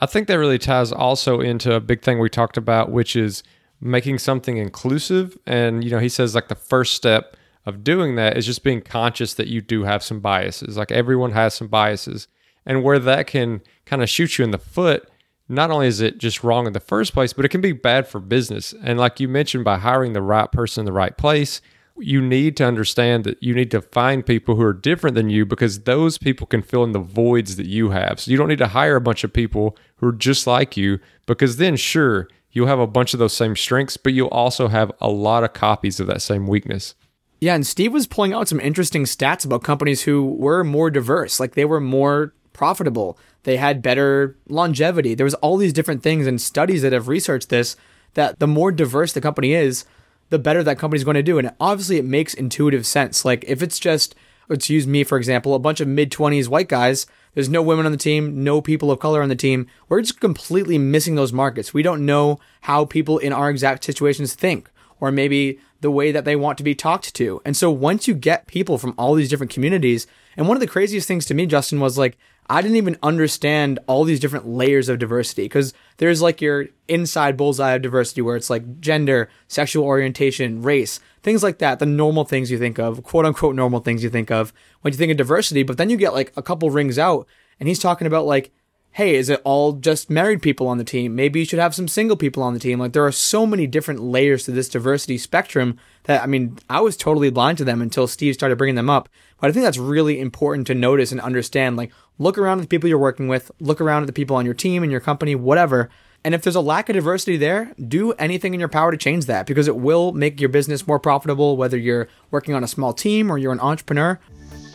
I think that really ties also into a big thing we talked about, which is making something inclusive. And, you know, he says like the first step of doing that is just being conscious that you do have some biases. Like everyone has some biases. And where that can kind of shoot you in the foot, not only is it just wrong in the first place, but it can be bad for business. And like you mentioned, by hiring the right person in the right place, you need to understand that you need to find people who are different than you because those people can fill in the voids that you have. So you don't need to hire a bunch of people who are just like you because then, sure, you'll have a bunch of those same strengths, but you'll also have a lot of copies of that same weakness. Yeah, and Steve was pulling out some interesting stats about companies who were more diverse, like they were more profitable, they had better longevity. There was all these different things and studies that have researched this that the more diverse the company is, the better that company's going to do. And obviously it makes intuitive sense. Like if it's just let's use me for example, a bunch of mid 20s white guys there's no women on the team, no people of color on the team. We're just completely missing those markets. We don't know how people in our exact situations think, or maybe the way that they want to be talked to. And so once you get people from all these different communities, and one of the craziest things to me, Justin, was like, I didn't even understand all these different layers of diversity because there's like your inside bullseye of diversity where it's like gender, sexual orientation, race, things like that, the normal things you think of, quote unquote normal things you think of when you think of diversity. But then you get like a couple rings out and he's talking about like, hey, is it all just married people on the team? Maybe you should have some single people on the team. Like there are so many different layers to this diversity spectrum that I mean, I was totally blind to them until Steve started bringing them up. But I think that's really important to notice and understand. Like, look around at the people you're working with, look around at the people on your team and your company, whatever. And if there's a lack of diversity there, do anything in your power to change that because it will make your business more profitable, whether you're working on a small team or you're an entrepreneur.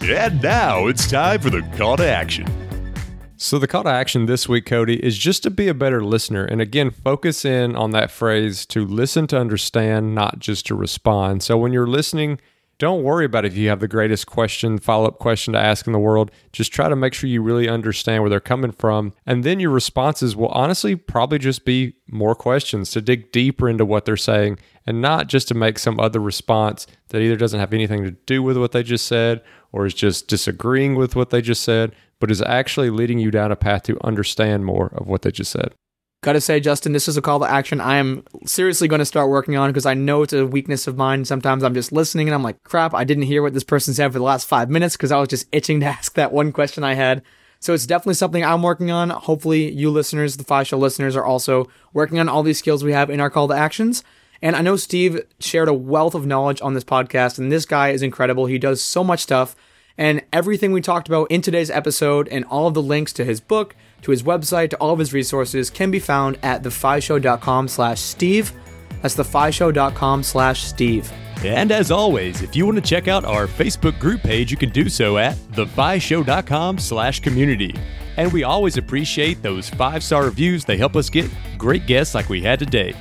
And now it's time for the call to action. So, the call to action this week, Cody, is just to be a better listener. And again, focus in on that phrase to listen to understand, not just to respond. So, when you're listening, don't worry about if you have the greatest question, follow up question to ask in the world. Just try to make sure you really understand where they're coming from. And then your responses will honestly probably just be more questions to dig deeper into what they're saying and not just to make some other response that either doesn't have anything to do with what they just said or is just disagreeing with what they just said but is actually leading you down a path to understand more of what they just said. Gotta say, Justin, this is a call to action I am seriously going to start working on because I know it's a weakness of mine. Sometimes I'm just listening and I'm like, crap, I didn't hear what this person said for the last five minutes because I was just itching to ask that one question I had. So it's definitely something I'm working on. Hopefully, you listeners, the Fi Show listeners, are also working on all these skills we have in our call to actions. And I know Steve shared a wealth of knowledge on this podcast, and this guy is incredible. He does so much stuff. And everything we talked about in today's episode and all of the links to his book, to his website, to all of his resources can be found at thefishow.com slash Steve. That's thefishow.com slash Steve. And as always, if you want to check out our Facebook group page, you can do so at thefishow.com slash community. And we always appreciate those five-star reviews. They help us get great guests like we had today.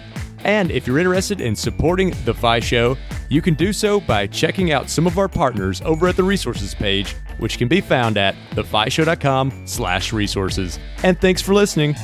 And if you're interested in supporting The Fi Show, you can do so by checking out some of our partners over at the resources page, which can be found at thefishow.com slash resources. And thanks for listening.